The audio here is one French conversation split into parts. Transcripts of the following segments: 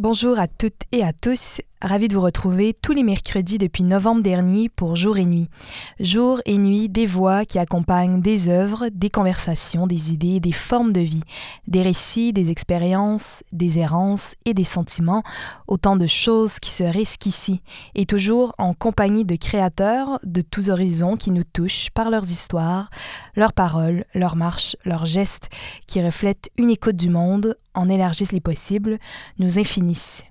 Bonjour à toutes et à tous. Ravi de vous retrouver tous les mercredis depuis novembre dernier pour Jour et Nuit. Jour et Nuit, des voix qui accompagnent des œuvres, des conversations, des idées, des formes de vie, des récits, des expériences, des errances et des sentiments, autant de choses qui se ici, et toujours en compagnie de créateurs de tous horizons qui nous touchent par leurs histoires, leurs paroles, leurs marches, leurs gestes, qui reflètent une écoute du monde en élargissent les possibles, nous infinissent.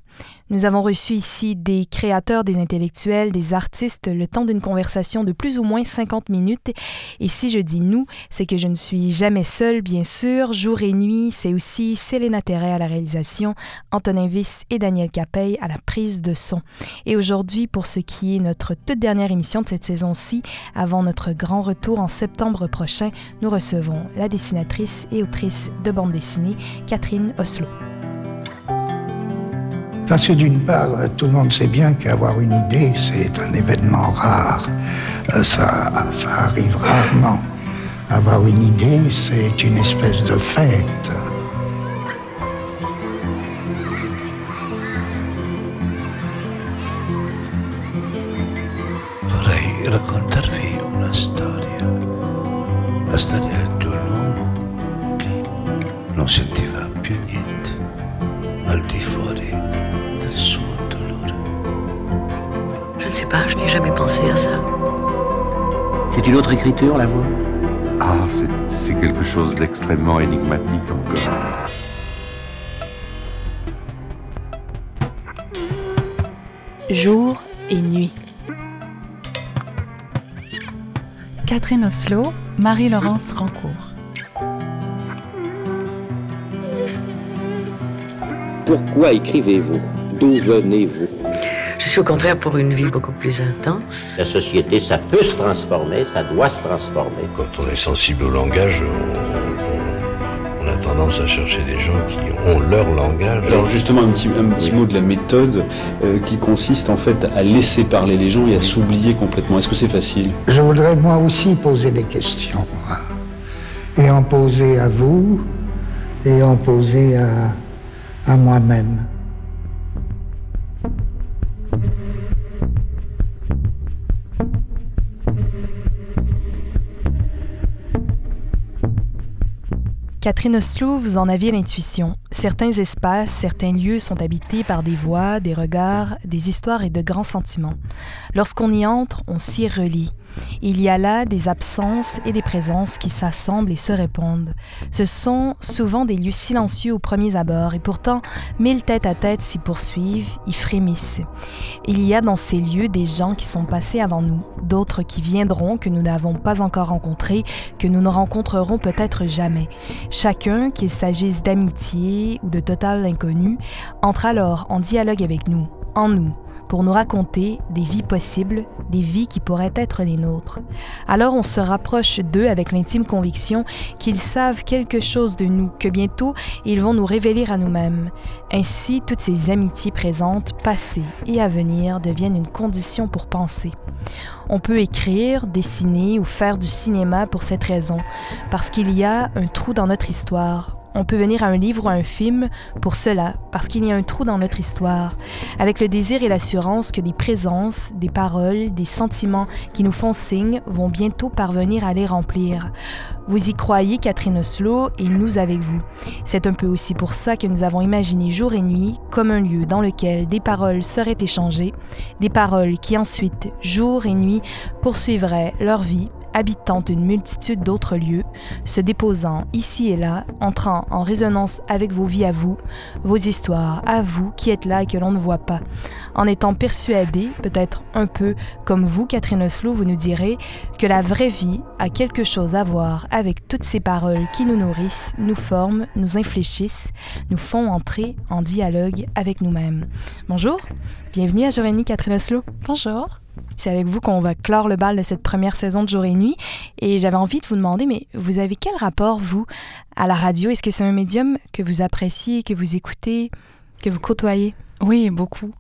Nous avons reçu ici des créateurs, des intellectuels, des artistes, le temps d'une conversation de plus ou moins 50 minutes. Et si je dis nous, c'est que je ne suis jamais seule, bien sûr. Jour et nuit, c'est aussi Céléna Terret à la réalisation, Antonin Viss et Daniel Capeille à la prise de son. Et aujourd'hui, pour ce qui est notre toute dernière émission de cette saison-ci, avant notre grand retour en septembre prochain, nous recevons la dessinatrice et autrice de bande dessinée, Catherine Oslo. Parce que d'une part, tout le monde sait bien qu'avoir une idée, c'est un événement rare. Euh, ça, ça arrive rarement. Avoir une idée, c'est une espèce de fête. Una storia. La storia dell'uomo che non sentiva più niente al di sais pas, je n'ai jamais pensé à ça. C'est une autre écriture, la voix? Ah, c'est c'est quelque chose d'extrêmement énigmatique encore. Jour et nuit. Catherine Oslo, Marie-Laurence Rancourt. Pourquoi écrivez-vous? D'où venez-vous? Je suis au contraire pour une vie beaucoup plus intense. La société, ça peut se transformer, ça doit se transformer. Quand on est sensible au langage, on, on- on a tendance à chercher des gens qui ont leur langage. Alors justement un petit, un petit mot de la méthode euh, qui consiste en fait à laisser parler les gens et à s'oublier complètement. Est-ce que c'est facile? Je voudrais moi aussi poser des questions. Et en poser à vous, et en poser à, à moi-même. Catherine Oslo, vous en aviez l'intuition. Certains espaces, certains lieux sont habités par des voix, des regards, des histoires et de grands sentiments. Lorsqu'on y entre, on s'y relie. Il y a là des absences et des présences qui s'assemblent et se répondent. Ce sont souvent des lieux silencieux aux premiers abords et pourtant mille têtes à tête s'y poursuivent, y frémissent. Il y a dans ces lieux des gens qui sont passés avant nous, d'autres qui viendront que nous n'avons pas encore rencontrés, que nous ne rencontrerons peut-être jamais. Chacun, qu'il s'agisse d'amitié ou de total inconnu, entre alors en dialogue avec nous, en nous, pour nous raconter des vies possibles, des vies qui pourraient être les nôtres. Alors on se rapproche d'eux avec l'intime conviction qu'ils savent quelque chose de nous, que bientôt ils vont nous révéler à nous-mêmes. Ainsi, toutes ces amitiés présentes, passées et à venir deviennent une condition pour penser. On peut écrire, dessiner ou faire du cinéma pour cette raison, parce qu'il y a un trou dans notre histoire. On peut venir à un livre ou à un film pour cela, parce qu'il y a un trou dans notre histoire, avec le désir et l'assurance que des présences, des paroles, des sentiments qui nous font signe vont bientôt parvenir à les remplir. Vous y croyez, Catherine Oslo, et nous avec vous. C'est un peu aussi pour ça que nous avons imaginé jour et nuit comme un lieu dans lequel des paroles seraient échangées, des paroles qui ensuite, jour et nuit, poursuivraient leur vie habitant une multitude d'autres lieux, se déposant ici et là, entrant en résonance avec vos vies à vous, vos histoires à vous qui êtes là et que l'on ne voit pas, en étant persuadé, peut-être un peu comme vous, Catherine Oslo, vous nous direz, que la vraie vie a quelque chose à voir avec toutes ces paroles qui nous nourrissent, nous forment, nous infléchissent, nous font entrer en dialogue avec nous-mêmes. Bonjour, bienvenue à Nuit, Catherine Oslo. Bonjour. C'est avec vous qu'on va clore le bal de cette première saison de Jour et Nuit. Et j'avais envie de vous demander, mais vous avez quel rapport, vous, à la radio? Est-ce que c'est un médium que vous appréciez, que vous écoutez, que vous côtoyez? Oui, beaucoup.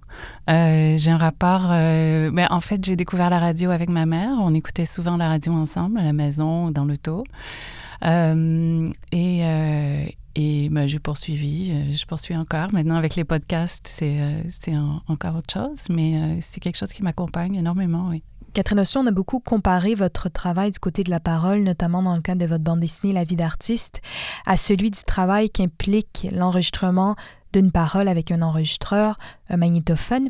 Euh, j'ai un rapport. euh, ben, en fait, j'ai découvert la radio avec ma mère. On écoutait souvent la radio ensemble, à la maison, dans l'auto. Euh, et et ben, j'ai poursuivi, euh, je poursuis encore. Maintenant, avec les podcasts, c'est c'est encore autre chose, mais c'est quelque chose qui m'accompagne énormément. Catherine Oslo, on a beaucoup comparé votre travail du côté de la parole, notamment dans le cadre de votre bande dessinée La vie d'artiste, à celui du travail qui implique l'enregistrement d'une parole avec un enregistreur, un magnétophone.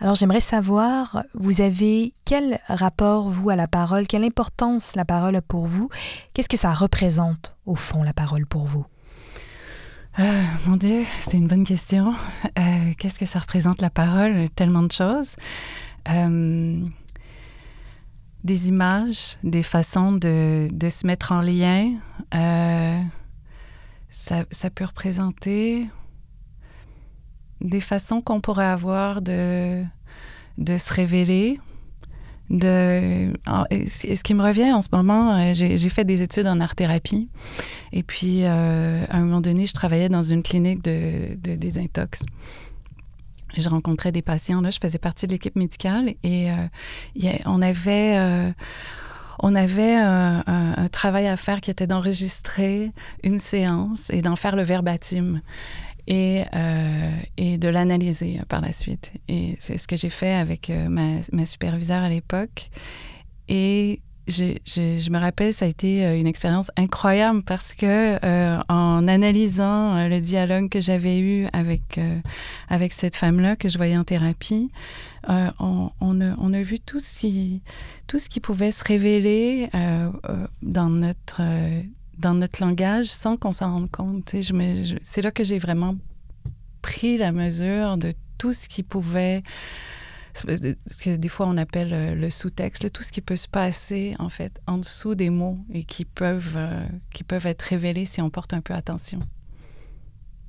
Alors j'aimerais savoir, vous avez quel rapport, vous, à la parole, quelle importance la parole a pour vous? Qu'est-ce que ça représente, au fond, la parole pour vous? Euh, mon Dieu, c'est une bonne question. Euh, qu'est-ce que ça représente la parole? Tellement de choses. Euh, des images, des façons de, de, se mettre en lien. Ça, ça, peut représenter des façons qu'on pourrait avoir de, de se révéler. De, ce qui me revient en ce moment, euh, j'ai fait des études en art-thérapie. Et puis, euh, à un moment donné, je travaillais dans une clinique de, de désintox. Je rencontrais des patients. Là, je faisais partie de l'équipe médicale et euh, on avait on avait un, travail à faire qui était d'enregistrer une séance et d'en faire le verbatim et, euh, et de l'analyser par la suite. Et c'est ce que j'ai fait avec euh, ma, ma, superviseure à l'époque. Et je, je, me rappelle, ça a été euh, une expérience incroyable parce que euh, en analysant euh, le dialogue que j'avais eu avec, euh, avec cette femme-là que je voyais en thérapie, on, a, on, a, vu tout ce, tout ce qui pouvait se révéler dans notre dans notre langage sans qu'on s'en rende compte. C'est là que j'ai vraiment pris la mesure de tout ce qui pouvait ce que des fois on appelle euh, le sous-texte, tout ce qui peut se passer en fait en dessous des mots et qui peuvent, euh, qui peuvent être révélés si on porte un peu attention.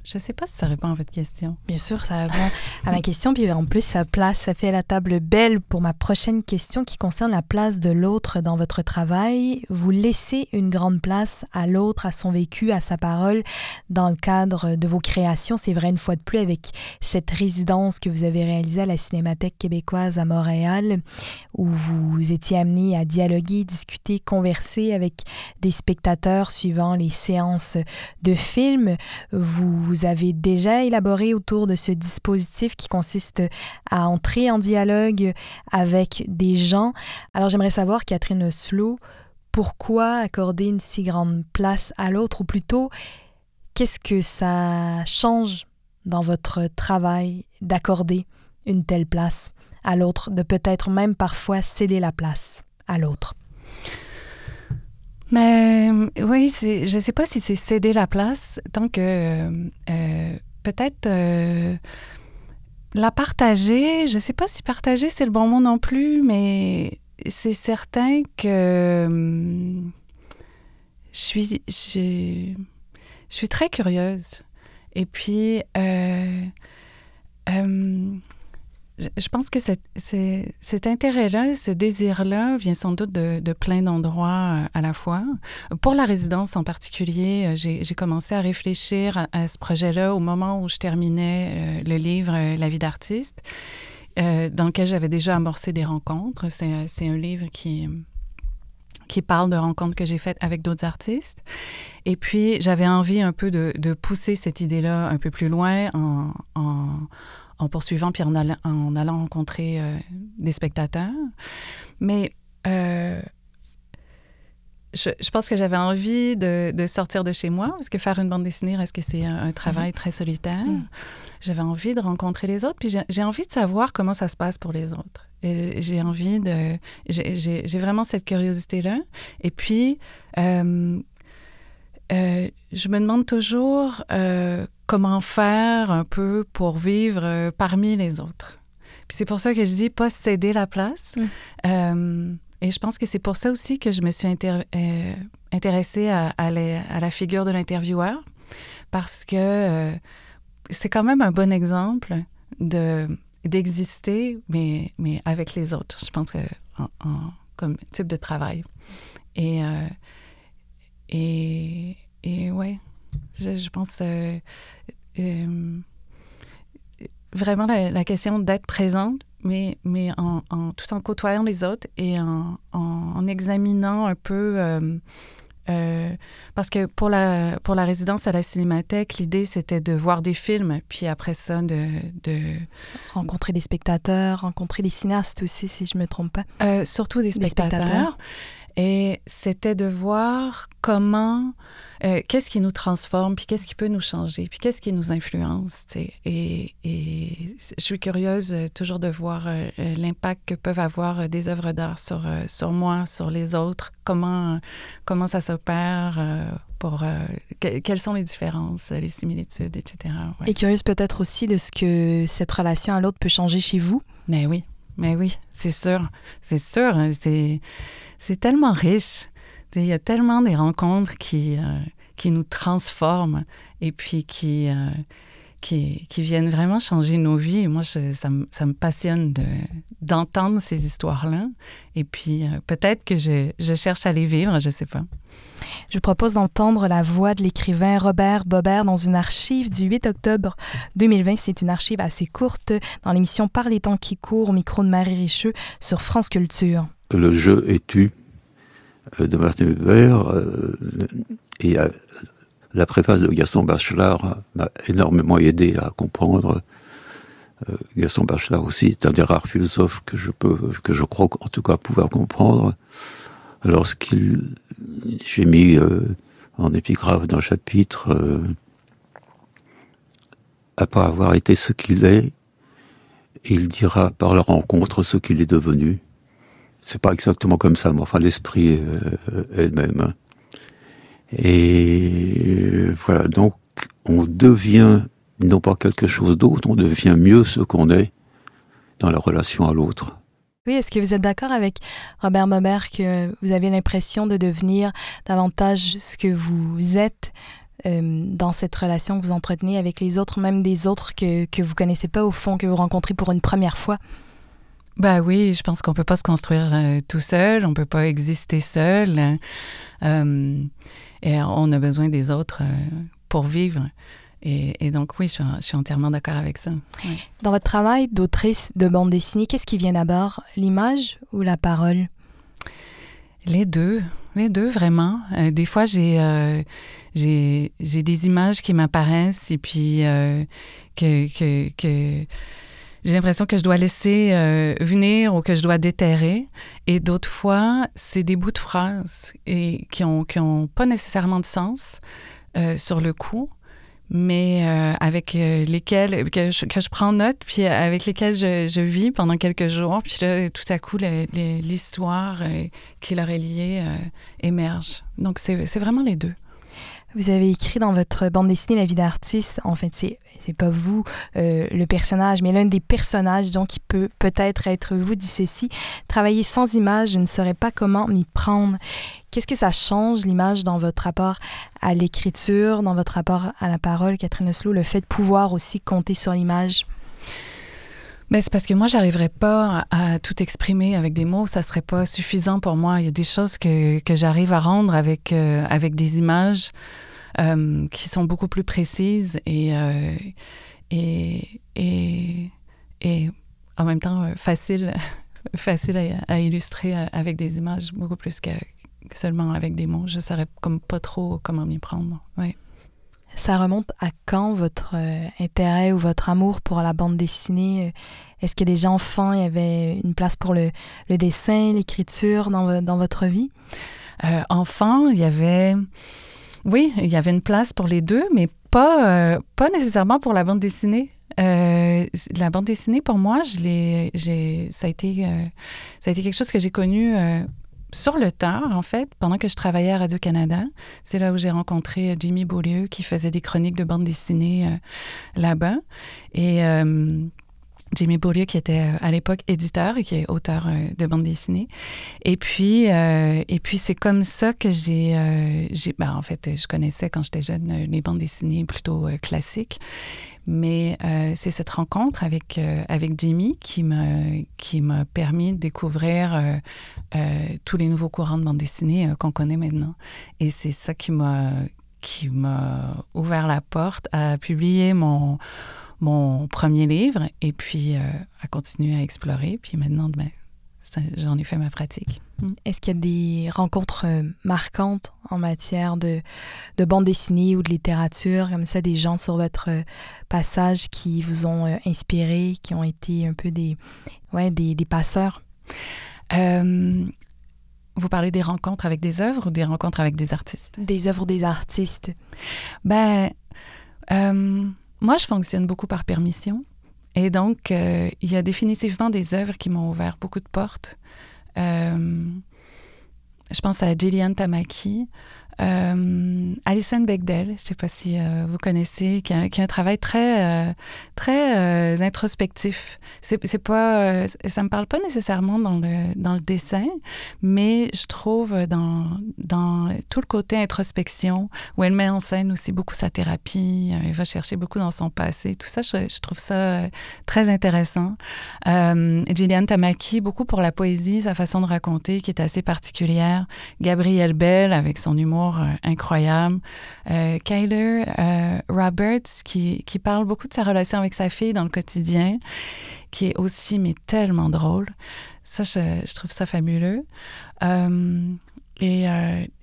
Je ne sais pas si ça répond à votre question. Bien sûr, ça répond à ma question. Puis en plus, ça place, ça fait la table belle pour ma prochaine question qui concerne la place de l'autre dans votre travail. Vous laissez une grande place à l'autre, à son vécu, à sa parole dans le cadre de vos créations. C'est vrai une fois de plus avec cette résidence que vous avez réalisée à la Cinémathèque québécoise à Montréal, où vous étiez amené à dialoguer, discuter, converser avec des spectateurs suivant les séances de films. Vous vous avez déjà élaboré autour de ce dispositif qui consiste à entrer en dialogue avec des gens. Alors j'aimerais savoir, Catherine Slow, pourquoi accorder une si grande place à l'autre, ou plutôt, qu'est-ce que ça change dans votre travail d'accorder une telle place à l'autre, de peut-être même parfois céder la place à l'autre? Mais oui, je ne sais pas si c'est céder la place, tant que euh, peut-être euh, la partager. Je ne sais pas si partager c'est le bon mot non plus, mais c'est certain que je suis, je, suis très curieuse. Et puis, euh, je pense que cet intérêt-là, ce désir-là vient sans doute de, plein d'endroits euh, à la fois. Pour la résidence en particulier, euh, j'ai commencé à réfléchir à, ce projet-là au moment où je terminais euh, le livre La vie d'artiste, dans lequel j'avais déjà amorcé des rencontres. C'est un livre qui parle de rencontres que j'ai faites avec d'autres artistes. Et puis, j'avais envie un peu de, pousser cette idée-là un peu plus loin en poursuivant puis en allant, en allant rencontrer euh, des spectateurs. Mais euh, je, je, pense que j'avais envie de, de, sortir de chez moi, parce que faire une bande dessinée, est-ce que c'est un, travail très solitaire? Mm. J'avais envie de rencontrer les autres, puis j'ai envie de savoir comment ça se passe pour les autres. J'ai envie de... J'ai vraiment cette curiosité-là. Et puis, euh, euh, je me demande toujours euh, comment faire un peu pour vivre euh, parmi les autres. Puis c'est pour ça que je dis pas céder la place. Mm. et je pense que c'est pour ça aussi que je me suis intéressée à, à, à, la figure de l'intervieweur, parce que c'est quand même un bon exemple de d'exister, mais, mais avec les autres. Je pense que en, comme type de travail. Et et, et ouais, je, je pense euh, euh, vraiment la, la question d'être présente, mais, mais en, en, tout en côtoyant les autres et en, en examinant un peu euh, parce que pour la, pour la résidence à la Cinémathèque, l'idée, c'était de voir des films, puis après ça, de... de... Rencontrer des spectateurs, rencontrer des cinéastes aussi, si je ne me trompe pas. Euh, surtout des spectateurs. des spectateurs. Et c'était de voir comment, euh, qu'est-ce qui nous transforme, puis qu'est-ce qui peut nous changer, puis qu'est-ce qui nous influence. Et, et, je suis curieuse euh, toujours de voir euh, l'impact que peuvent avoir des œuvres d'art sur, sur moi, sur les autres, comment, comment ça s'opère. pour quelles sont les différences, les similitudes, etc. Et curieuse peut-être aussi de ce que cette relation à l'autre peut changer chez vous. Mais oui, mais oui, c'est sûr, c'est sûr. Hein, c'est c'est tellement riche. Il y a tellement des rencontres qui, euh, qui nous transforment et puis qui, euh, qui, qui, viennent vraiment changer nos vies. moi, ça, me, ça, me passionne d'entendre ces histoires-là. Et puis, euh, peut-être que je, je, cherche à les vivre, je ne sais pas. Je propose d'entendre la voix de l'écrivain Robert Bobert dans une archive du 8 octobre 2020. C'est une archive assez courte dans l'émission Par les temps qui courent au micro de Marie Richeux sur France Culture le jeu est tu euh, de Martin Weber euh, et euh, la préface de Gaston Bachelard m'a énormément aidé à comprendre. Gaston Bachelard aussi est un des rares philosophes que je peux, que je crois en tout cas pouvoir comprendre. Lorsqu'il, j'ai mis en épigraphe d'un chapitre, pas avoir été ce qu'il est, il dira par la rencontre ce qu'il est devenu c'est pas exactement comme ça, mais enfin l'esprit euh, est le même. Et voilà, donc on devient non pas quelque chose d'autre, on devient mieux ce qu'on est dans la relation à l'autre. Oui, est-ce que vous êtes d'accord avec Robert Maubert que vous avez l'impression de devenir davantage ce que vous êtes euh, dans cette relation que vous entretenez avec les autres, même des autres que, que vous connaissez pas au fond, que vous rencontrez pour une première fois? Bah oui, je pense qu'on peut pas se construire euh, tout seul, on peut pas exister seul. Euh, et on a besoin des autres euh, pour vivre. Et, donc oui, je, suis entièrement d'accord avec ça. Dans votre travail d'autrice de bande dessinée, qu'est-ce qui vient d'abord, l'image ou la parole? Les deux, les deux vraiment. des fois, j'ai j'ai des images qui m'apparaissent et puis que, que, que j'ai l'impression que je dois laisser euh, venir ou que je dois déterrer. Et d'autres fois, c'est des bouts de phrases et qui n'ont qui ont pas nécessairement de sens euh, sur le coup, mais euh, avec lesquels que je, que je, prends note, puis avec lesquels je, je, vis pendant quelques jours. Puis là, tout à coup, l'histoire qui leur est liée émerge. Donc, c'est vraiment les deux. Vous avez écrit dans votre bande dessinée La vie d'artiste, en fait, c'est pas vous euh, le personnage, mais l'un des personnages donc qui peut peut-être être vous, dit ceci. Travailler sans image, je ne saurais pas comment m'y prendre. Qu'est-ce que ça change l'image dans votre rapport à l'écriture, dans votre rapport à la parole, Catherine Oslo, le fait de pouvoir aussi compter sur l'image? Mais c'est parce que moi, j'arriverais pas à tout exprimer avec des mots. Ça serait pas suffisant pour moi. Il y a des choses que, que j'arrive à rendre avec, euh, avec des images euh, qui sont beaucoup plus précises et, euh, et, et, et, en même temps facile, facile à, illustrer avec des images beaucoup plus que, seulement avec des mots. Je ne saurais comme pas trop comment m'y prendre. Oui. Ça remonte à quand votre euh, intérêt ou votre amour pour la bande dessinée? Est-ce que déjà enfant, il y avait une place pour le, le dessin, l'écriture dans, dans, votre vie? Euh, enfant, il y avait... Oui, il y avait une place pour les deux, mais pas, euh, pas nécessairement pour la bande dessinée. la bande dessinée, pour moi, je l'ai, ça, a été, ça a été quelque chose que j'ai connu sur le tard, en fait, pendant que je travaillais à Radio-Canada. C'est là où j'ai rencontré euh, Jimmy Beaulieu qui faisait des chroniques de bande dessinée euh, là-bas. Et euh, Jimmy Beaulieu qui était à l'époque éditeur et qui est auteur de bande dessinée. Et puis, et puis c'est comme ça que j'ai, j'ai ben, en fait, je connaissais quand j'étais jeune les bandes dessinées plutôt classiques. Mais euh, c'est cette rencontre avec, euh, avec Jimmy qui m'a, permis de découvrir euh, tous les nouveaux courants de bande dessinée qu'on connaît maintenant. Et c'est ça qui m'a ouvert la porte à publier mon, mon premier livre et puis à continuer à explorer. Puis maintenant, ben, j'en ai fait ma pratique. Mm. Est-ce qu'il y a des rencontres euh, marquantes en matière de, de bande dessinée ou de littérature, comme ça, des gens sur votre euh, passage qui vous ont euh, inspiré, qui ont été un peu des, ouais, des, des passeurs? Euh, vous parlez des rencontres avec des œuvres ou des rencontres avec des artistes? Des œuvres des artistes. Ben, euh, moi, je fonctionne beaucoup par permission. Et donc, euh, il y a définitivement des œuvres qui m'ont ouvert beaucoup de portes. Euh, je pense à Gillian Tamaki, euh, Alison Bechdel, je ne sais pas si euh, vous connaissez, qui a, un travail très, euh, très introspectif. C'est, pas, ça me parle pas nécessairement dans le, dans le dessin, mais je trouve dans, dans tout le côté introspection, où elle met en scène aussi beaucoup sa thérapie, elle va chercher beaucoup dans son passé, tout ça, je, je trouve ça très intéressant. Gillian Tamaki, beaucoup pour la poésie, sa façon de raconter qui est assez particulière. Gabrielle Bell avec son humour euh, incroyable. Euh, Kyler euh, Roberts qui, qui parle beaucoup de sa relation avec sa fille dans le quotidien, qui est aussi mais tellement drôle. Ça, je, trouve ça fabuleux. Et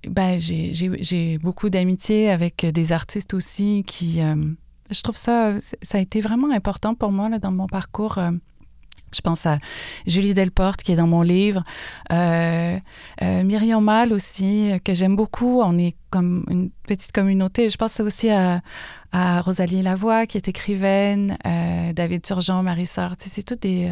ben, j'ai, beaucoup d'amitié avec des artistes aussi qui... je trouve ça, ça a été vraiment important pour moi là, dans mon parcours. Je pense à Julie Delporte qui est dans mon livre, euh, euh, Myriam Mal aussi, euh, que j'aime beaucoup. On est comme une petite communauté. Je pense aussi à, Rosalie Lavoie qui est écrivaine, euh, David Turgeon, Marie Sœur. Tu sais, c'est toutes des,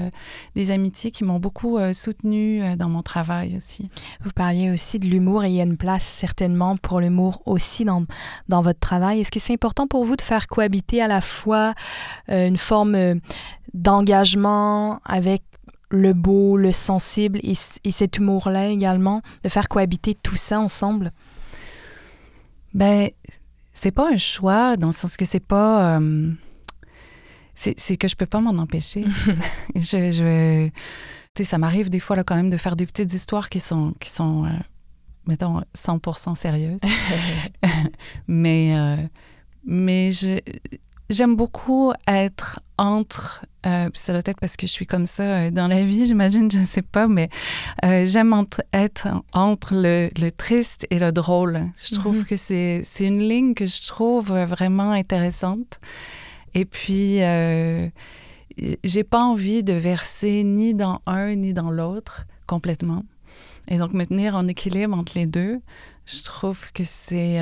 euh, amitiés qui m'ont beaucoup euh, soutenue dans mon travail aussi. Vous parliez aussi de l'humour et il y a une place certainement pour l'humour aussi dans, dans votre travail. Est-ce que c'est important pour vous de faire cohabiter à la fois une forme d'engagement avec le beau, le sensible et cet humour-là également, de faire cohabiter tout ça ensemble? Ben, c'est pas un choix dans le sens que c'est pas. euh, c'est que je peux pas m'en empêcher. je, je, tu sais, ça m'arrive des fois là, quand même de faire des petites histoires qui sont, qui sont euh, mettons, 100% sérieuses. mais euh, mais je- j'aime beaucoup être entre. euh, puis ça doit être parce que je suis comme ça euh, dans la vie, j'imagine, je ne sais pas, mais euh, j'aime entre- être entre le, le triste et le drôle. Je trouve Mhm. que c'est c'est une ligne que je trouve vraiment intéressante. Et puis, euh, j'ai pas envie de verser ni dans un ni dans l'autre complètement. Et donc, me tenir en équilibre entre les deux, je trouve que c'est.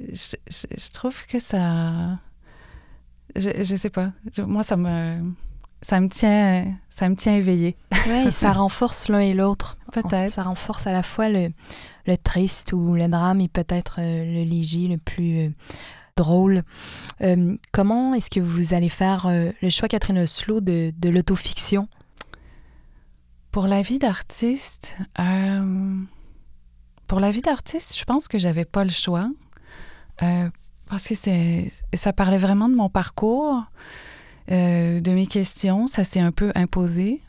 Je, je- je trouve que ça. Je, je sais pas. Moi, ça me. Ça me tient, ça me tient éveillée. Oui, ça renforce l'un et l'autre. Peut-être. Ça renforce à la fois le, le triste ou le drame et peut-être euh, le léger, le plus euh, drôle. Euh, comment est-ce que vous allez faire le choix, Catherine Oslo, de, de l'autofiction? Pour la vie d'artiste, euh, pour la vie d'artiste, je pense que j'avais pas le choix. Euh, parce que ça parlait vraiment de mon parcours, euh, de mes questions. Ça s'est un peu imposé.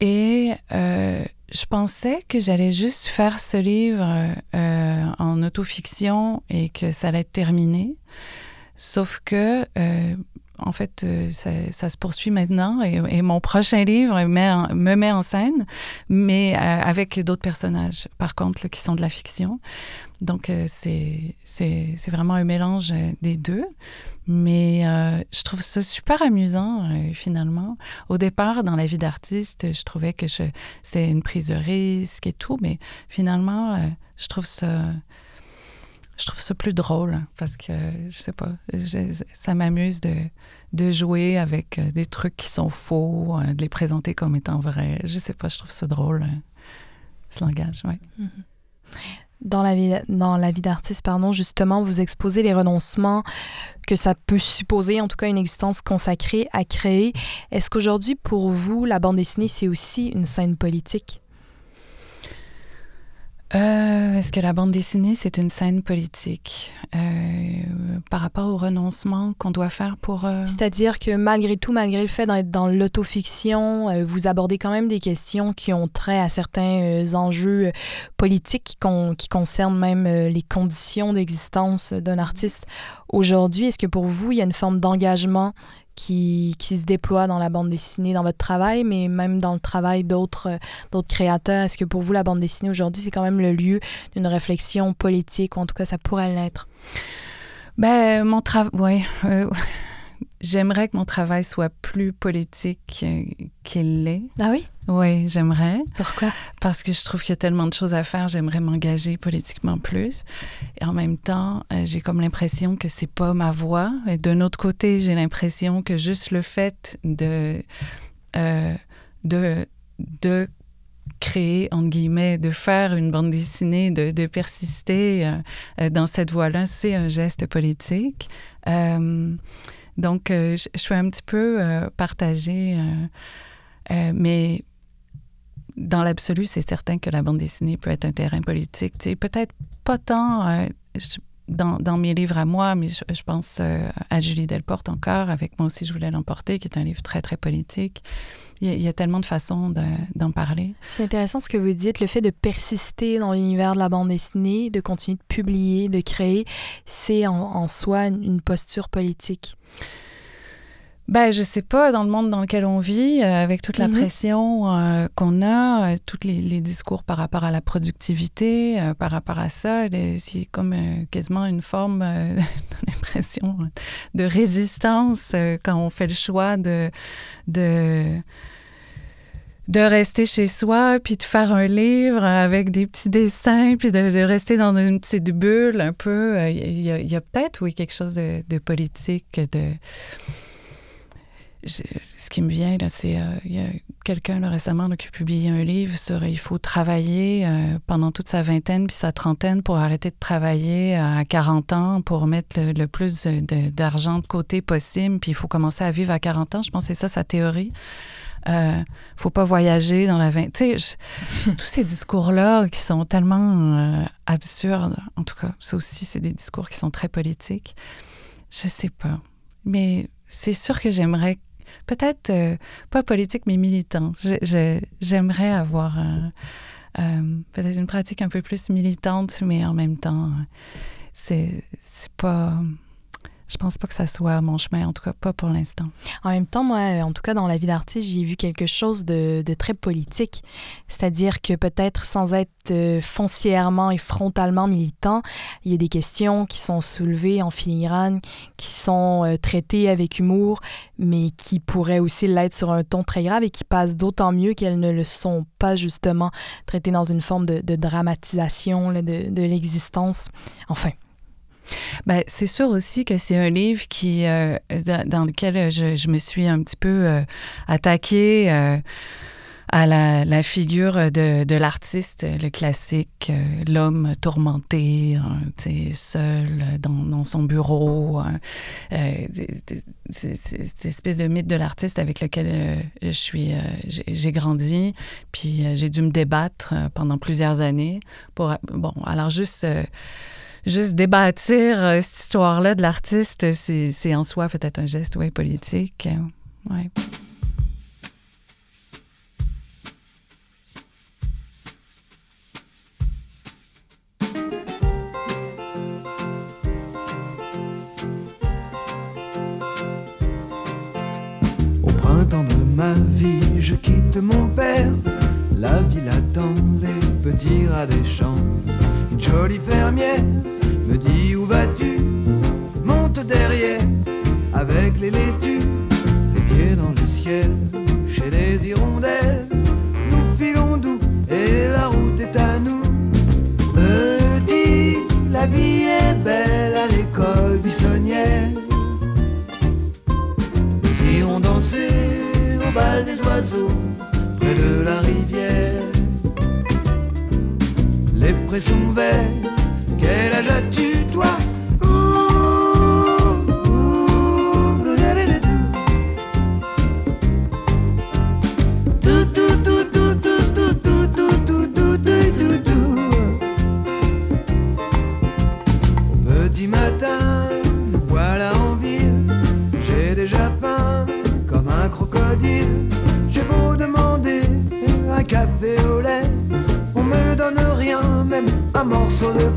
Et euh, je pensais que j'allais juste faire ce livre en autofiction et que ça allait être terminé. Sauf que, en fait, euh, ça, se poursuit maintenant et, mon prochain livre me met en scène, mais euh, avec d'autres personnages, par contre, qui sont de la fiction. Donc, euh, c'est vraiment un mélange des deux. Mais je trouve ça super amusant, finalement. Au départ, dans la vie d'artiste, je trouvais que c'était une prise de risque et tout, mais finalement, je trouve ça je trouve ça plus drôle hein, parce que je sais pas, je- ça m'amuse de, de jouer avec euh, des trucs qui sont faux, euh, de les présenter comme étant vrais. Je sais pas, je trouve ça drôle, euh, ce langage, ouais. Dans la vie, dans la vie d'artiste, pardon, justement, vous exposez les renoncements que ça peut supposer, en tout cas une existence consacrée à créer. Est-ce qu'aujourd'hui, pour vous, la bande dessinée, c'est aussi une scène politique? Euh, Est-ce que la bande dessinée, c'est une scène politique euh, par rapport au renoncement qu'on doit faire pour... euh, C'est-à-dire que malgré tout, malgré le fait d'être dans l'autofiction, euh, vous abordez quand même des questions qui ont trait à certains enjeux politiques qui, con- qui concernent même les conditions d'existence d'un artiste. Aujourd'hui, est-ce que pour vous, il y a une forme d'engagement qui, qui, se déploie dans la bande dessinée, dans votre travail, mais même dans le travail d'autres d'autres créateurs? Est-ce que pour vous, la bande dessinée aujourd'hui, c'est quand même le lieu d'une réflexion politique, ou en tout cas, ça pourrait l'être? Ben, mon travail, oui. Euh, J'aimerais que mon travail soit plus politique qu'il l'est. Ah oui? Oui, j'aimerais. Pourquoi? Parce que je trouve qu'il y a tellement de choses à faire, j'aimerais m'engager politiquement plus. Et en même temps, euh, j'ai comme l'impression que c'est pas ma voix. Et d'un autre côté, j'ai l'impression que juste le fait de, euh, de, de créer, entre guillemets, de faire une bande dessinée, de, de persister euh, dans cette voie-là, c'est un geste politique. Donc, euh, je, suis un petit peu partagée, mais dans l'absolu, c'est certain que la bande dessinée peut être un terrain politique. Peut-être pas tant dans, dans, mes livres à moi, mais je, je pense à Julie Delporte encore, avec Moi aussi je voulais l'emporter, qui est un livre très, très politique. Il y, a, tellement de façons d'en parler. C'est intéressant ce que vous dites, le fait de persister dans l'univers de la bande dessinée, de continuer de publier, de créer, c'est en, soi une, posture politique. Ben, je sais pas, dans le monde dans lequel on vit, euh, avec toute la mm-hmm. pression euh, qu'on a, euh, tous les, discours par rapport à la productivité, par rapport à ça, c'est comme quasiment une forme d'impression de résistance quand on fait le choix de, de de rester chez soi, puis de faire un livre avec des petits dessins, puis de, rester dans une petite bulle un peu. Il y a, peut-être, oui, quelque chose de, de politique, de ce qui me vient, c'est euh, y a quelqu'un récemment qui a publié un livre sur il faut travailler euh, pendant toute sa vingtaine puis sa trentaine pour arrêter de travailler à 40 ans pour mettre le, plus d'argent de, côté possible, puis il faut commencer à vivre à 40 ans. Je pense que c'est ça sa théorie. Euh, faut pas voyager dans la vingtaine. tous ces discours-là qui sont tellement euh, absurdes, en tout cas, ça aussi, c'est des discours qui sont très politiques. Je sais pas. Mais c'est sûr que j'aimerais peut-être euh, pas politique, mais militant. J'aimerais avoir peut-être une pratique un peu plus militante, mais en même temps, c'est pas je pense pas que ça soit mon chemin, en tout cas pas pour l'instant. En même temps, moi, en tout cas dans la vie d'artiste, j'ai vu quelque chose de, très politique. C'est-à-dire que peut-être sans être euh, foncièrement et frontalement militant, il y a des questions qui sont soulevées en filigrane, qui sont euh, traitées avec humour, mais qui pourraient aussi l'être sur un ton très grave et qui passent d'autant mieux qu'elles ne le sont pas justement traitées dans une forme de, dramatisation de l'existence. Enfin, ben, c'est sûr aussi que c'est un livre qui, euh, dans, lequel je, me suis un petit peu euh, attaquée euh, à la, figure de, l'artiste, le classique, l'homme tourmenté, hein, seul dans, son bureau, hein, cette espèce de mythe de l'artiste avec lequel je suis, j'ai grandi, puis j'ai dû me débattre pendant plusieurs années pour, bon, alors juste juste débâtir euh, cette histoire-là de l'artiste, c'est en soi peut-être un geste politique. Ouais. Au printemps de ma vie, je quitte mon père. La ville attend les petits rats des champs. Une jolie fermière me dit où vas-tu? Monte derrière avec les laitues, les pieds dans le ciel, chez les hirondelles. Nous filons doux et la route est à nous. Petit, la vie est belle à l'école buissonnière. Nous irons danser au bal des oiseaux près de la rivière. Les prés sont verts rien,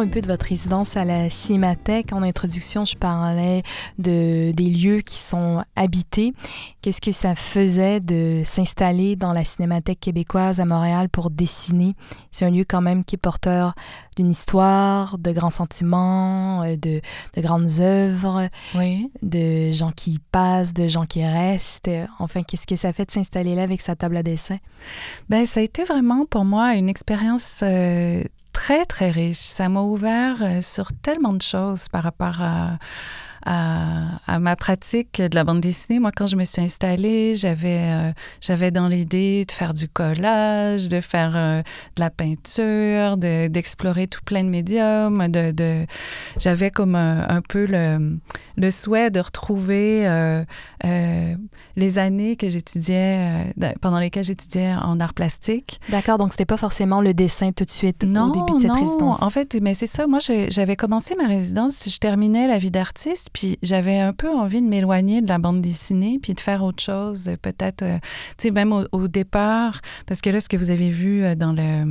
Parlons un peu de votre résidence à la Cinémathèque. En introduction, je parlais de, des lieux qui sont habités. Qu'est-ce que ça faisait de s'installer dans la Cinémathèque québécoise à Montréal pour dessiner? C'est un lieu quand même qui est porteur d'une histoire, de grands sentiments, euh, de, de grandes œuvres, Oui. de gens qui passent, de gens qui restent. Enfin, qu'est-ce que ça fait de s'installer là avec sa table à dessin? Ben, ça a été vraiment pour moi une expérience euh, très, très riche. Ça m'a ouvert euh, sur tellement de choses par rapport à, à, ma pratique de la bande dessinée. Moi, quand je me suis installée, j'avais euh, j'avais dans l'idée de faire du collage, de faire euh, de la peinture, de- d'explorer tout plein de médiums. De, j'avais comme un, peu le, le souhait de retrouver les années que j'étudiais, euh, pendant lesquelles j'étudiais en art plastique. D'accord, donc c'était pas forcément le dessin tout de suite Non, au début de cette non. résidence. En fait, mais c'est ça. Moi, j'avais commencé ma résidence, je terminais la vie d'artiste, puis j'avais un peu envie de m'éloigner de la bande dessinée, puis de faire autre chose, euh, peut-être, euh, tu sais, même au, au départ, parce que là, ce que vous avez vu dans le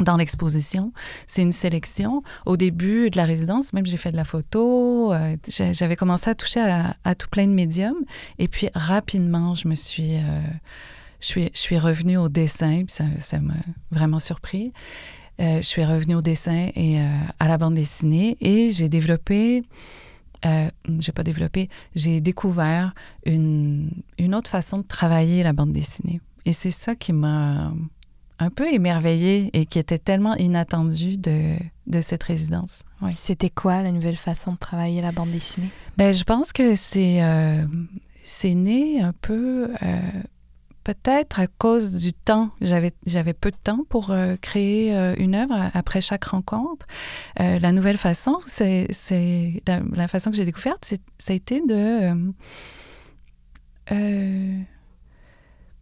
dans l'exposition, c'est une sélection. Au début de la résidence, même j'ai fait de la photo, euh, j'avais commencé à toucher à, tout plein de médiums, et puis rapidement, je me suis, euh, je suis, je suis revenue au dessin, ça m'a vraiment surpris. Euh, je suis revenue au dessin et euh, à la bande dessinée et j'ai développé, euh, j'ai pas développé, j'ai découvert une, une autre façon de travailler la bande dessinée. Et c'est ça qui m'a un peu émerveillée et qui était tellement inattendu de, de cette résidence. Oui. C'était quoi la nouvelle façon de travailler la bande dessinée? Ben, je pense que c'est euh, c'est né un peu euh, peut-être à cause du temps. J'avais j'avais peu de temps pour euh, créer euh, une œuvre après chaque rencontre. Euh, la nouvelle façon, c'est c'est la, la façon que j'ai découverte, c'est ça a été de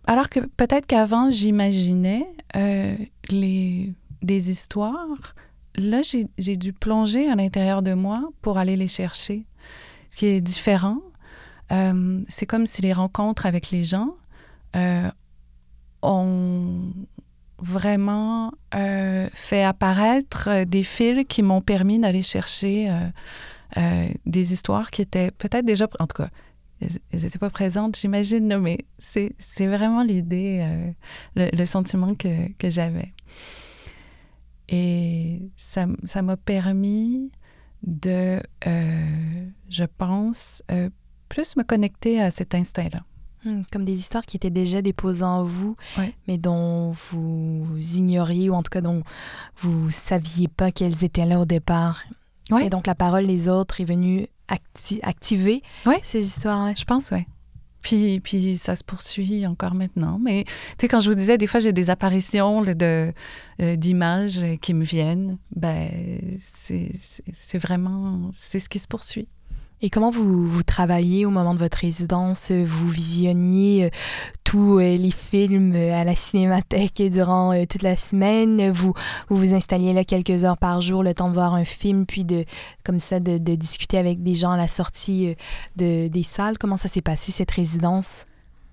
alors que peut-être qu'avant j'imaginais euh, des histoires. Là, j'ai dû plonger à l'intérieur de moi pour aller les chercher ce qui est différent. Euh, c'est comme si les rencontres avec les gens euh, ont vraiment fait apparaître des fils qui m'ont permis d'aller chercher des histoires qui étaient peut-être déjà, en tout cas, elles n'étaient pas présentes, j'imagine, mais c'est vraiment l'idée, euh, le, le, sentiment que, que j'avais. Et ça m'a permis de, euh, je pense, euh, plus me connecter à cet instinct-là. Hmm, comme des histoires qui étaient déjà déposées en vous, mais dont vous ignoriez ou en tout cas dont vous saviez pas qu'elles étaient là au départ. Et donc la parole des autres est venue activer ces histoires-là. Je pense, oui. Puis, puis ça se poursuit encore maintenant. Mais tu sais, quand je vous disais, des fois, j'ai des apparitions de, euh, d'images qui me viennent. Ben, c'est, c'est vraiment, c'est ce qui se poursuit. Et comment vous, vous travaillez au moment de votre résidence? Vous visionniez euh, tous euh, les films euh, à la cinémathèque durant toute la semaine? Vous, vous vous installiez là quelques heures par jour, le temps de voir un film, puis de comme ça de, de discuter avec des gens à la sortie de, des salles? Comment ça s'est passé cette résidence?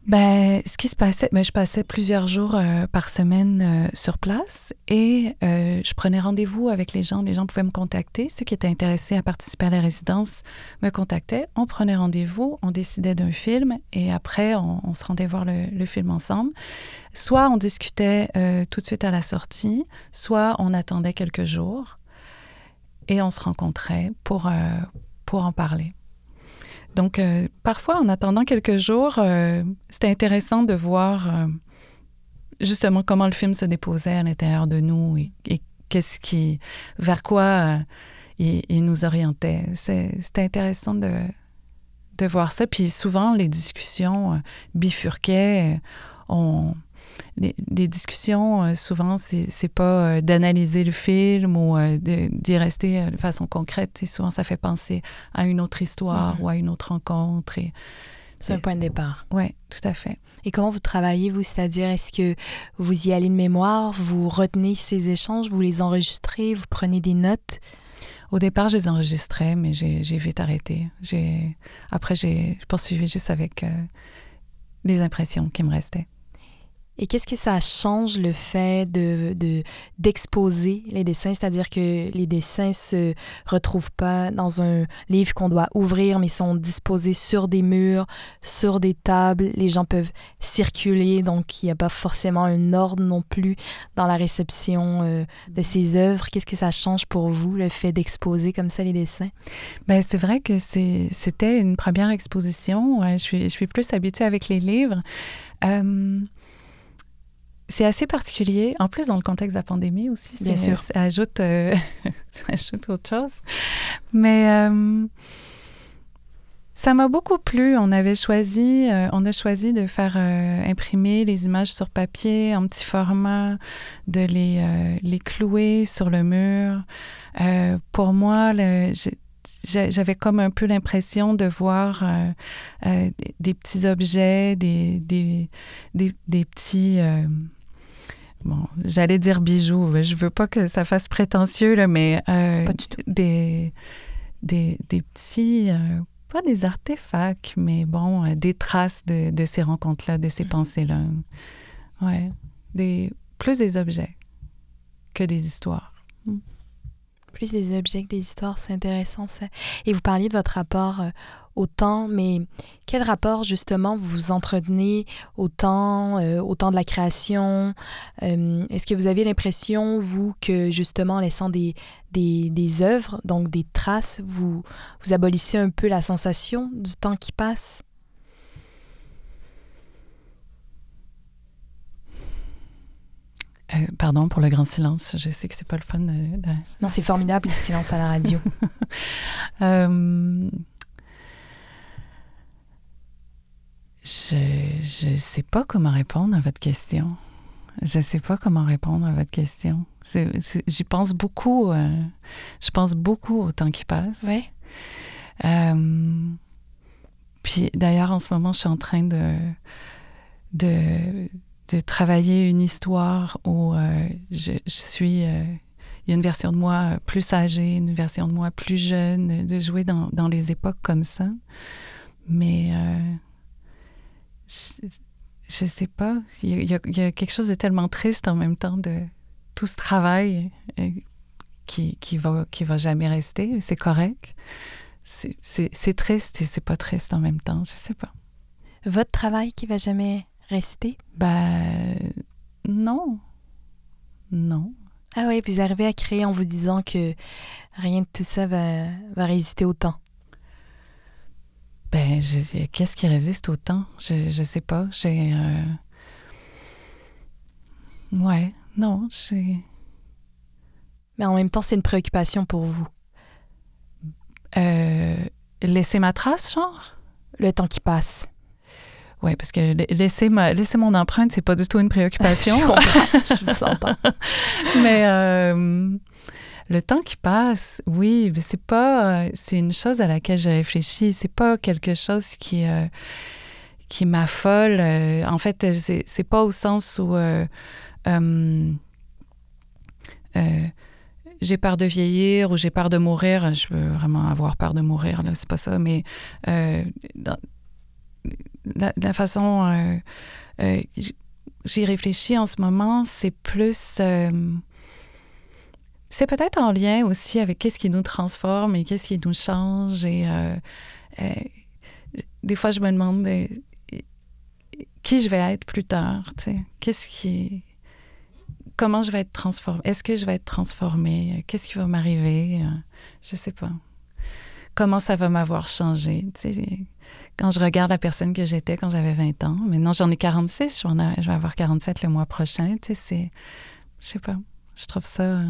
Ben, ce qui se passait, ben, je passais plusieurs jours euh, par semaine euh, sur place et euh, je prenais rendez-vous avec les gens. Les gens pouvaient me contacter. Ceux qui étaient intéressés à participer à la résidence me contactaient. On prenait rendez-vous, on décidait d'un film et après, on, se rendait voir le, le, film ensemble. Soit on discutait tout de suite à la sortie, soit on attendait quelques jours et on se rencontrait pour, pour en parler. Donc, euh, parfois, en attendant quelques jours, euh, c'était intéressant de voir euh, justement comment le film se déposait à l'intérieur de nous et, qu'est-ce qui, vers quoi il, nous orientait. C'était intéressant de, voir ça. Puis souvent, les discussions bifurquaient. Les, discussions, euh, souvent, c'est pas euh, d'analyser le film ou euh, d'y rester de façon concrète. Souvent, ça fait penser à une autre histoire mm-hmm. ou à une autre rencontre. c'est un point de départ. Oui, tout à fait. Et comment vous travaillez, vous? C'est-à-dire, est-ce que vous y allez de mémoire, vous retenez ces échanges, vous les enregistrez, vous prenez des notes? Au départ, je les enregistrais, mais j'ai vite arrêté. Après, j'ai poursuivi juste avec les impressions qui me restaient. Et qu'est-ce que ça change le fait de, d'exposer les dessins, c'est-à-dire que les dessins se retrouvent pas dans un livre qu'on doit ouvrir, mais sont disposés sur des murs, sur des tables. Les gens peuvent circuler, donc il n'y a pas forcément un ordre non plus dans la réception euh, de ces œuvres. Qu'est-ce que ça change pour vous, le fait d'exposer comme ça les dessins? Ben c'est vrai que c'était une première exposition. je, suis, je suis plus habituée avec les livres. Euh, c'est assez particulier. En plus, dans le contexte de la pandémie aussi, Bien sûr. Ça, ajoute, euh, ça ajoute autre chose. Mais euh, ça m'a beaucoup plu. On avait choisi, euh, on a choisi de faire imprimer les images sur papier en petit format, de les, les clouer sur le mur. pour moi, j'avais comme un peu l'impression de voir des, petits objets, des, des, des petits bon, j'allais dire bijoux. Je veux pas que ça fasse prétentieux, là, mais euh, des, des, des, petits, euh, pas des artefacts, mais bon, euh, des traces de, de ces rencontres-là, de ces pensées-là. Ouais, des, plus des objets que des histoires. Plus des objets que des histoires, c'est intéressant ça. Et vous parliez de votre rapport euh, au temps, mais quel rapport justement vous entretenez au temps, euh, au temps de la création? Euh, Est-ce que vous avez l'impression, vous, que justement en laissant des, des, des œuvres, donc des traces, vous, vous abolissez un peu la sensation du temps qui passe? Euh, pardon pour le grand silence. Je sais que c'est pas le fun. De, Non, c'est formidable le silence à la radio. euh, je ne sais pas comment répondre à votre question. Je ne sais pas comment répondre à votre question. J'y pense beaucoup. Euh, je pense beaucoup au temps qui passe. Oui. Euh, puis d'ailleurs, en ce moment, je suis en train de, de de travailler une histoire où euh, je, suis... Euh, il y a une version de moi plus âgée, une version de moi plus jeune, de jouer dans, dans les époques comme ça. Mais euh, je ne sais pas. Il y, a, il y, a, quelque chose de tellement triste en même temps de tout ce travail qui, qui, va, qui va jamais rester. C'est correct. c'est triste et c'est pas triste en même temps, je sais pas. Votre travail qui va jamais rester? Ben, non. Non. Ah oui, puis vous arrivez à créer en vous disant que rien de tout ça va, va résister au temps. Ben, qu'est-ce qui résiste au temps? Je, je sais pas. J'ai. Euh... Ouais, non, j'ai. Mais en même temps, c'est une préoccupation pour vous. Euh, laisser ma trace, genre? Le temps qui passe. Oui, parce que laisser, ma, laisser mon empreinte, c'est pas du tout une préoccupation. je, vous sens pas. Mais euh, le temps qui passe, oui, c'est pas, c'est une chose à laquelle j'ai réfléchi. C'est pas quelque chose qui, euh, qui m'affole. en fait, c'est pas au sens où j'ai peur de vieillir ou j'ai peur de mourir. Je veux vraiment avoir peur de mourir, là, c'est pas ça, mais euh, la, façon. Euh, euh, j'y réfléchis en ce moment, c'est plus. c'est peut-être en lien aussi avec qu'est-ce qui nous transforme et qu'est-ce qui nous change. Et des fois, je me demande qui je vais être plus tard. Qu'est-ce qui comment je vais être transformée? Est-ce que je vais être transformée? Qu'est-ce qui va m'arriver? Je sais pas. Comment ça va m'avoir changé? Quand je regarde la personne que j'étais quand j'avais 20 ans, maintenant j'en ai 46, je vais avoir 47 le mois prochain, tu sais, c'est... Je sais pas. Je trouve ça... Euh,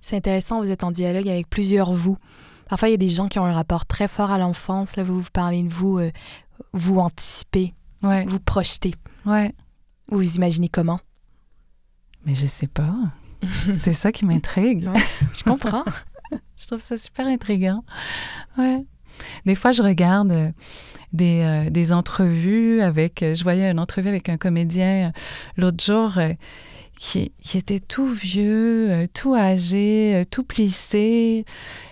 c'est intéressant, vous êtes en dialogue avec plusieurs vous. Parfois, il y a des gens qui ont un rapport très fort à l'enfance. Là, vous, vous parlez de vous, euh, vous anticipez, ouais. vous projetez. Ouais. Vous vous imaginez comment? Mais je sais pas. c'est ça qui m'intrigue. je comprends. je trouve ça super intriguant. Ouais. Des fois, je regarde euh, des, euh, des entrevues avec. Euh, je voyais une entrevue avec un comédien l'autre jour qui, était tout vieux, euh, tout âgé, euh, tout plissé.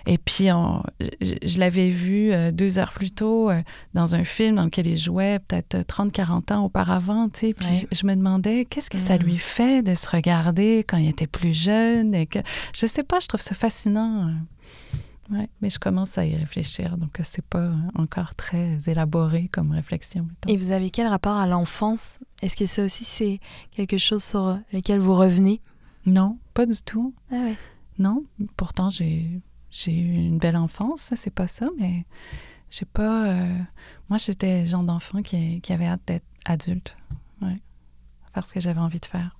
Et puis, je, l'avais vu euh, deux heures plus tôt dans un film dans lequel il jouait peut-être 30-40 ans auparavant. Tu sais. Puis je, me demandais qu'est-ce que ça mm. lui fait de se regarder quand il était plus jeune. Et que, je sais pas, je trouve ça fascinant. Ouais, mais je commence à y réfléchir, donc c'est pas encore très élaboré comme réflexion. Et vous avez quel rapport à l'enfance? Est-ce que ça aussi c'est quelque chose sur lequel vous revenez? Non, pas du tout. Ah ouais. Non, pourtant j'ai j'ai eu une belle enfance, c'est pas ça, mais j'ai pas. Euh, moi j'étais le genre d'enfant qui, qui avait hâte d'être adulte, ouais, faire ce que j'avais envie de faire.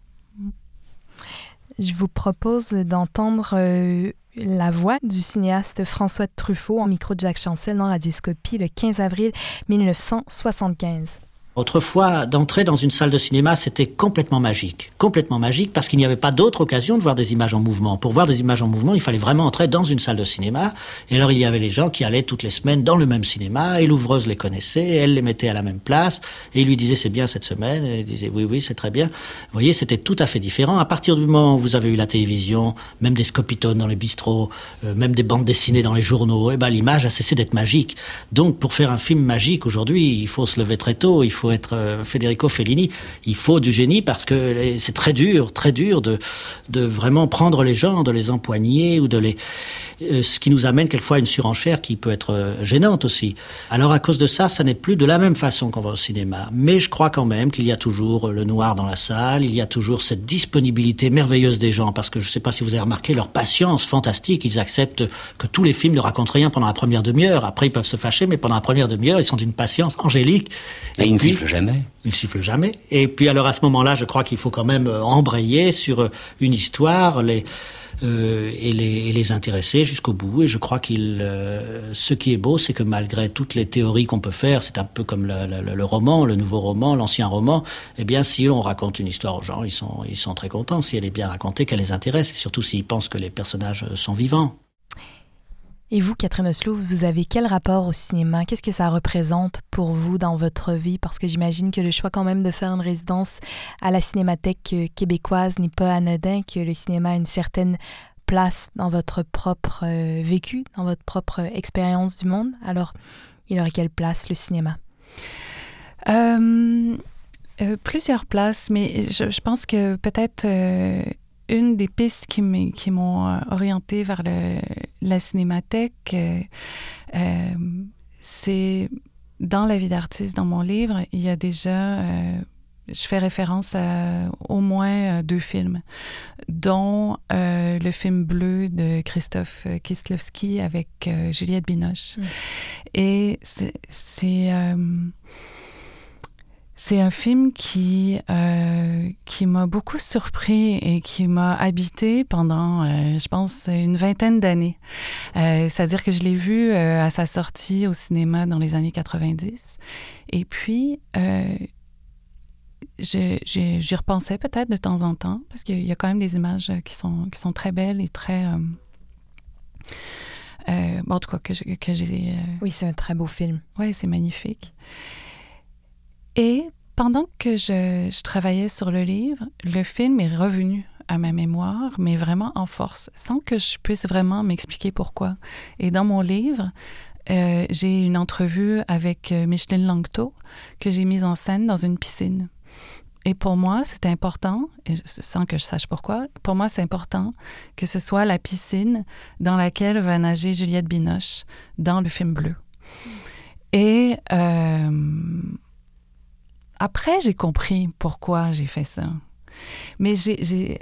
Je vous propose d'entendre euh, la voix du cinéaste François Truffaut en micro de Jacques Chancel dans Radioscopie le 15 avril 1975. Autrefois, d'entrer dans une salle de cinéma, c'était complètement magique. Complètement magique parce qu'il n'y avait pas d'autre occasion de voir des images en mouvement. Pour voir des images en mouvement, il fallait vraiment entrer dans une salle de cinéma. Et alors, il y avait les gens qui allaient toutes les semaines dans le même cinéma et l'ouvreuse les connaissait, elle les mettait à la même place et lui disait c'est bien cette semaine. Et il disait oui, oui, c'est très bien. Vous voyez, c'était tout à fait différent. À partir du moment où vous avez eu la télévision, même des scopitones dans les bistrots, euh, même des bandes dessinées dans les journaux, eh ben, l'image a cessé d'être magique. Donc, pour faire un film magique aujourd'hui, il faut se lever très tôt, il faut faut être euh, Federico Fellini. Il faut du génie parce que c'est très dur, très dur de, de vraiment prendre les gens, de les empoigner ou de les euh, ce qui nous amène quelquefois à une surenchère qui peut être euh, gênante aussi. Alors à cause de ça, ça n'est plus de la même façon qu'on va au cinéma. Mais je crois quand même qu'il y a toujours le noir dans la salle, il y a toujours cette disponibilité merveilleuse des gens, parce que je ne sais pas si vous avez remarqué leur patience fantastique. Ils acceptent que tous les films ne racontent rien pendant la première demi-heure. Après, ils peuvent se fâcher, mais pendant la première demi-heure, ils sont d'une patience angélique. Et, sifflent jamais. Ils sifflent jamais. Et puis alors à ce moment-là, je crois qu'il faut quand même euh, embrayer sur une histoire. Les euh, et, les, les, intéresser jusqu'au bout. Et je crois qu'il, euh, ce qui est beau, c'est que malgré toutes les théories qu'on peut faire, c'est un peu comme le, le, roman, le nouveau roman, l'ancien roman. Eh bien, si on raconte une histoire aux gens, ils sont, ils sont très contents. Si elle est bien racontée, qu'elle les intéresse, et surtout s'ils pensent que les personnages sont vivants. Et vous, Catherine Oslo, vous avez quel rapport au cinéma? Qu'est-ce que ça représente pour vous dans votre vie? Parce que j'imagine que le choix quand même de faire une résidence à la Cinémathèque euh, québécoise n'est pas anodin, que le cinéma a une certaine place dans votre propre euh, vécu, dans votre propre expérience du monde. Alors, il aurait quelle place le cinéma? Euh, Plusieurs places, mais je, je pense que peut-être une des pistes qui m'ont qui orientée vers le, la cinémathèque. c'est dans la vie d'artiste, dans mon livre, il y a déjà je fais référence à au moins euh, deux films, dont euh, le film Bleu de Christophe Kieslowski avec euh, Juliette Binoche. Mm. Et c'est c'est un film qui, qui m'a beaucoup surpris et qui m'a habité pendant, je pense, une vingtaine d'années. C'est-à-dire que je l'ai vu à sa sortie au cinéma dans les années 90. Et puis, j'y repensais peut-être de temps en temps, parce qu'il y a quand même des images qui sont, qui sont très belles et très... Euh, euh, bon, en tout cas, que, j'ai... Euh, oui, c'est un très beau film. Oui, c'est magnifique. Et pendant que je, je, travaillais sur le livre, le film est revenu à ma mémoire, mais vraiment en force, sans que je puisse vraiment m'expliquer pourquoi. Et dans mon livre, j'ai une entrevue avec Micheline Langto que j'ai mise en scène dans une piscine. Et pour moi, c'est important, sans que je sache pourquoi, pour moi, c'est important que ce soit la piscine dans laquelle va nager Juliette Binoche dans le film Bleu. Et euh, après, j'ai compris pourquoi j'ai fait ça. Mais j'ai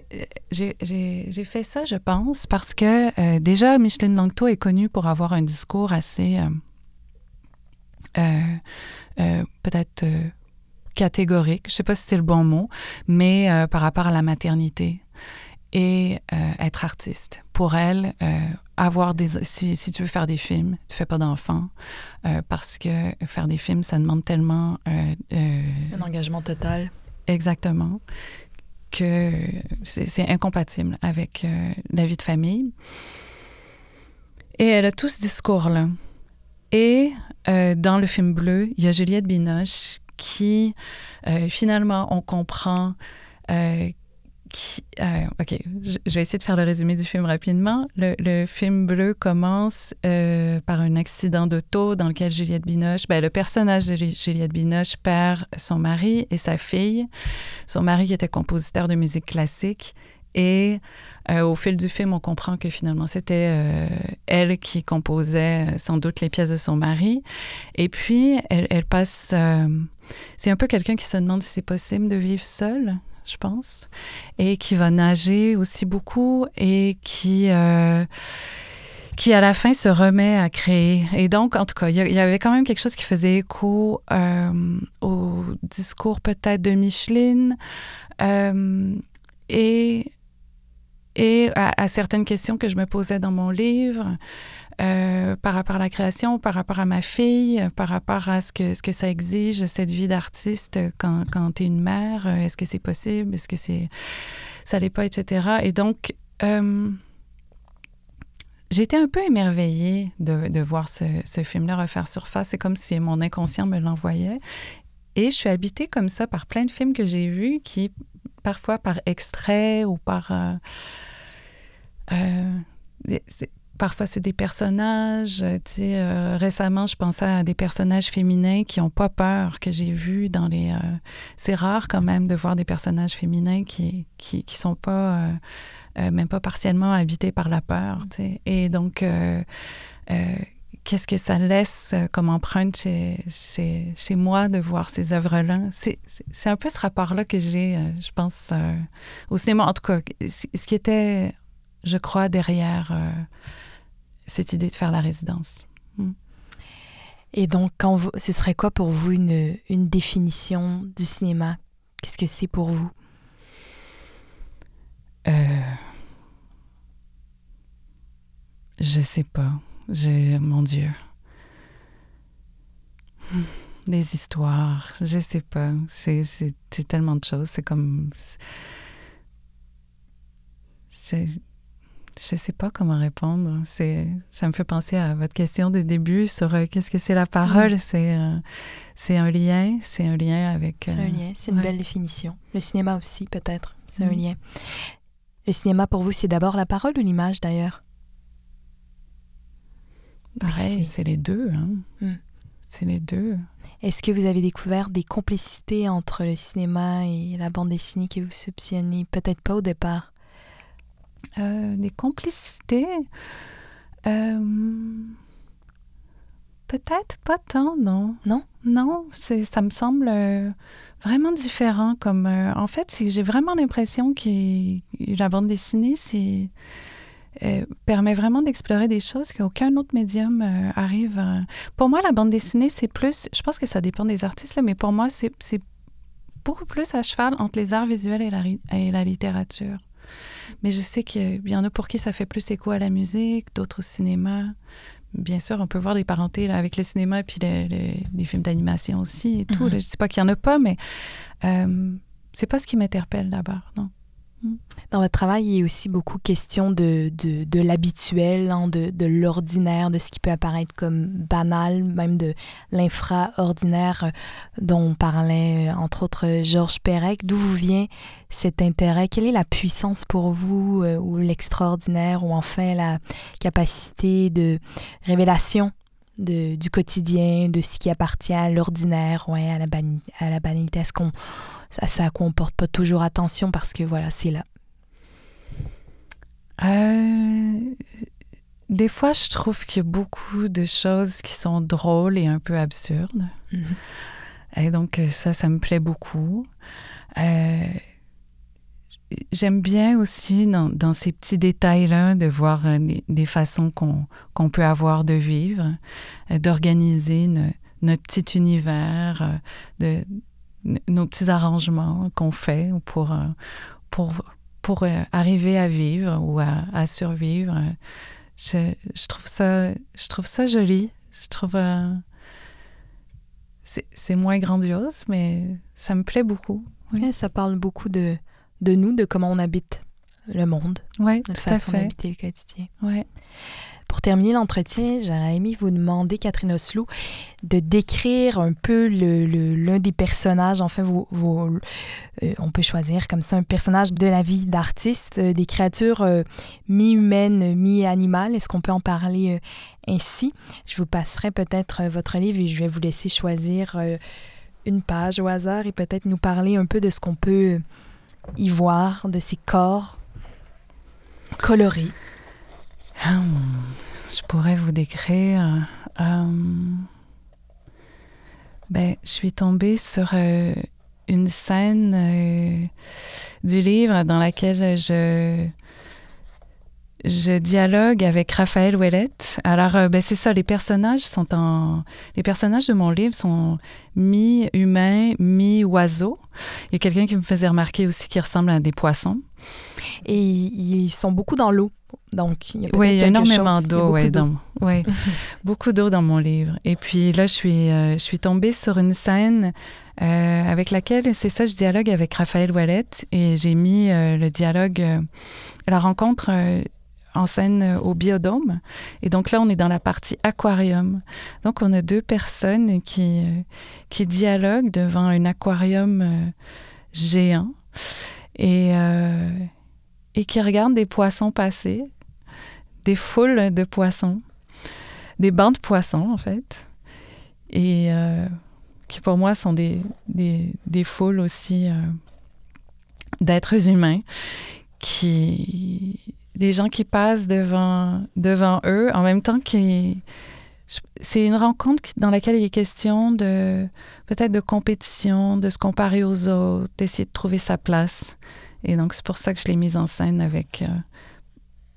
fait ça, je pense, parce que euh, déjà, Micheline Langto est connue pour avoir un discours assez, euh, peut-être catégorique, je ne sais pas si c'est le bon mot, mais euh, par rapport à la maternité et euh, être artiste. Pour elle, euh, avoir des si, si, tu veux faire des films, tu fais pas d'enfants parce que faire des films, ça demande tellement un engagement total. Exactement que c'est incompatible avec la vie de famille. Et elle a tout ce discours-là. Et dans le film bleu, il y a Juliette Binoche qui, euh, finalement, on comprend euh, euh, OK, je, vais essayer de faire le résumé du film rapidement. Le, film bleu commence par un accident d'auto dans lequel Juliette Binoche, ben, le personnage de Juliette Binoche perd son mari et sa fille. Son mari était compositeur de musique classique et euh, au fil du film, on comprend que finalement, c'était euh, elle qui composait euh, sans doute les pièces de son mari. Et puis, elle, passe... c'est un peu quelqu'un qui se demande si c'est possible de vivre seule, je pense, et qui va nager aussi beaucoup et qui qui à la fin se remet à créer. Et donc, en tout cas, il y, avait quand même quelque chose qui faisait écho au discours peut-être de Micheline et et à, certaines questions que je me posais dans mon livre euh, par rapport à la création, par rapport à ma fille, par rapport à ce que, ce que ça exige, cette vie d'artiste quand, quand tu es une mère. Euh, est-ce que c'est possible? Est-ce que c'est ça l'est pas, etc. Et donc, euh, j'étais un peu émerveillée de, de voir ce, ce film-là refaire surface. C'est comme si mon inconscient me l'envoyait. Et je suis habitée comme ça par plein de films que j'ai vus qui, parfois par extrait ou par euh, parfois, c'est des personnages. Euh, récemment, je pensais à des personnages féminins qui n'ont pas peur, que j'ai vu dans les. Euh, c'est rare quand même de voir des personnages féminins qui qui, sont pas même pas partiellement habités par la peur. Et donc, qu'est-ce que ça laisse comme empreinte chez, chez, moi de voir ces œuvres-là? C'est un peu ce rapport-là que j'ai, je pense, au cinéma. En tout cas, ce qui était je crois, derrière euh, cette idée de faire la résidence. Hmm. Et donc, quand ce serait quoi pour vous une, une définition du cinéma? Qu'est-ce que c'est pour vous? Euh, Je sais pas. J'ai, mon Dieu. Les histoires, je sais pas. C'est, c'est, c'est tellement de choses. C'est comme. C'est, je ne sais pas comment répondre. C'est, ça me fait penser à votre question du début sur euh, qu'est-ce que c'est la parole? Mm. C'est, euh, c'est un lien, c'est un lien avec. c'est un euh, lien, c'est une belle définition. Le cinéma aussi, peut-être, c'est un mm. lien. Le cinéma pour vous, c'est d'abord la parole ou l'image d'ailleurs? Pareil, c'est les deux. Hein. Mm. C'est les deux. Est-ce que vous avez découvert des complicités entre le cinéma et la bande dessinée que vous soupçonnez? Peut-être pas au départ Euh, des complicités. Euh, Peut-être pas tant, non. Non? Non, ça me semble euh, vraiment différent. Comme, euh, en fait, j'ai vraiment l'impression que la bande dessinée, c'est, euh, permet vraiment d'explorer des choses qu'aucun autre médium arrive à... Pour moi, la bande dessinée, c'est plus... Je pense que ça dépend des artistes, là, mais pour moi, c'est, beaucoup plus à cheval entre les arts visuels et la, et la littérature. Mais je sais qu'il y en a pour qui ça fait plus écho à la musique, d'autres au cinéma. Bien sûr, on peut voir des parentés là, avec le cinéma et puis le- le- les films d'animation aussi et tout. Mhm. là. Je ne dis pas qu'il n'y en a pas, mais euh, c'est pas ce qui m'interpelle d'abord, non. Dans votre travail, il y a aussi beaucoup question de, de, de l'habituel, hein, de, de l'ordinaire, de ce qui peut apparaître comme banal, même de l'infraordinaire euh, dont on parlait, euh, entre autres, Georges Perec. D'où vous vient cet intérêt? Quelle est la puissance pour vous, euh, ou l'extraordinaire, ou enfin la capacité de révélation de, du quotidien, de ce qui appartient à l'ordinaire, ouais, à, la bani- à la banalité? Est-ce qu'on à ce à quoi on porte pas toujours attention parce que voilà, c'est là. Euh, des fois, je trouve qu'il y a beaucoup de choses qui sont drôles et un peu absurdes. Et donc, ça, ça me plaît beaucoup. Euh, J'aime bien aussi dans, dans ces petits détails-là de voir euh, les, façons qu'on qu'on peut avoir de vivre, euh, d'organiser no- notre petit univers, euh, de, nos petits arrangements qu'on fait pour, pour, pour arriver à vivre ou à, survivre. Je, trouve ça, je trouve ça joli. Je trouve... euh, c'est moins grandiose, mais ça me plaît beaucoup. Ça parle beaucoup de, de nous, de comment on habite le monde, Oui, notre tout façon d'habiter le quotidien. Ouais. Pour terminer l'entretien, j'aurais aimé vous demander, Catherine Oslo, de décrire un peu le- le- l'un des personnages, enfin, vos, vos- euh, on peut choisir comme ça un personnage de la vie d'artiste, euh, des créatures euh, mi-humaines, mi-animales. Est-ce qu'on peut en parler ainsi? Je vous passerai peut-être votre livre et je vais vous laisser choisir une page au hasard et peut-être nous parler un peu de ce qu'on peut voir, de ces corps colorés. Hum, je pourrais vous décrire. euh, ben, je suis tombée sur euh, une scène euh, du livre dans laquelle je je dialogue avec Raphaël Ouellette. Alors, euh, ben, c'est ça, les personnages sont en... Les personnages de mon livre sont mi-humains, mi-oiseaux. Il y a quelqu'un qui me faisait remarquer aussi qu'ils ressemblent à des poissons. Et ils sont beaucoup dans l'eau. Donc, il y a Oui, il y a énormément d'eau, beaucoup ouais, beaucoup d'eau dans mon livre. Et puis là, je suis, euh, je suis tombée sur une scène euh, avec laquelle, c'est ça, je dialogue avec Raphaël Ouellette et j'ai mis euh, le dialogue, la rencontre en scène euh, au biodôme. Et donc là, on est dans la partie aquarium. Donc, on a deux personnes qui, euh, qui dialoguent devant un aquarium euh, géant et, et qui regardent des poissons passer des foules de poissons, des bancs de poissons en fait, et qui pour moi sont des, des, des foules aussi d'êtres humains, qui des gens qui passent devant, devant eux en même temps qui c'est une rencontre dans laquelle il est question de peut-être de compétition, de se comparer aux autres, d'essayer de trouver sa place. Et donc c'est pour ça que je l'ai mise en scène avec euh,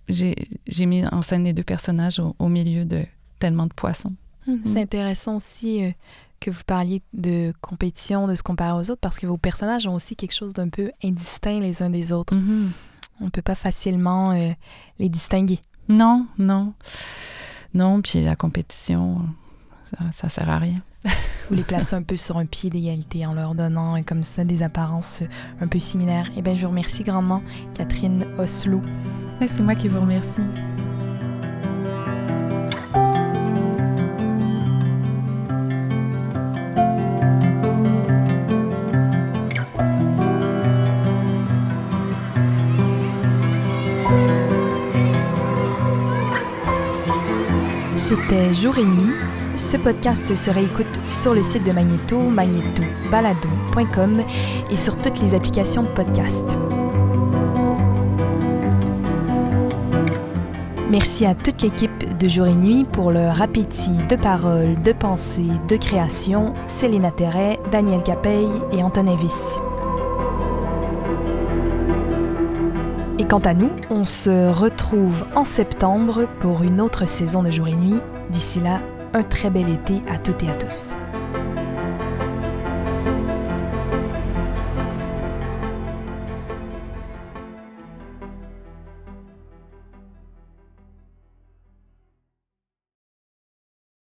j'ai mis en scène les deux personnages au, au milieu de tellement de poissons. Hum, C'est intéressant aussi euh, que vous parliez de compétition, de se comparer aux autres, parce que vos personnages ont aussi quelque chose d'un peu indistinct les uns des autres. On ne peut pas facilement euh, les distinguer. Non, non. Non, puis la compétition, ça, ça sert à rien. Vous les placez un peu sur un pied d'égalité en leur donnant euh, comme ça des apparences euh, un peu similaires. Eh bien, je vous remercie grandement, Catherine Oslo. C'est moi qui vous remercie. C'était Jour et Nuit. Ce podcast se réécoute sur le site de Magneto, magnetobalado.com et sur toutes les applications de podcast. Merci à toute l'équipe de Jour et Nuit pour leur appétit de paroles, de pensées, de création, Céline Terret, Daniel Capeille et Antonin Viss. Quant à nous, on se retrouve en septembre pour une autre saison de Jour et Nuit. D'ici là, un très bel été à toutes et à tous.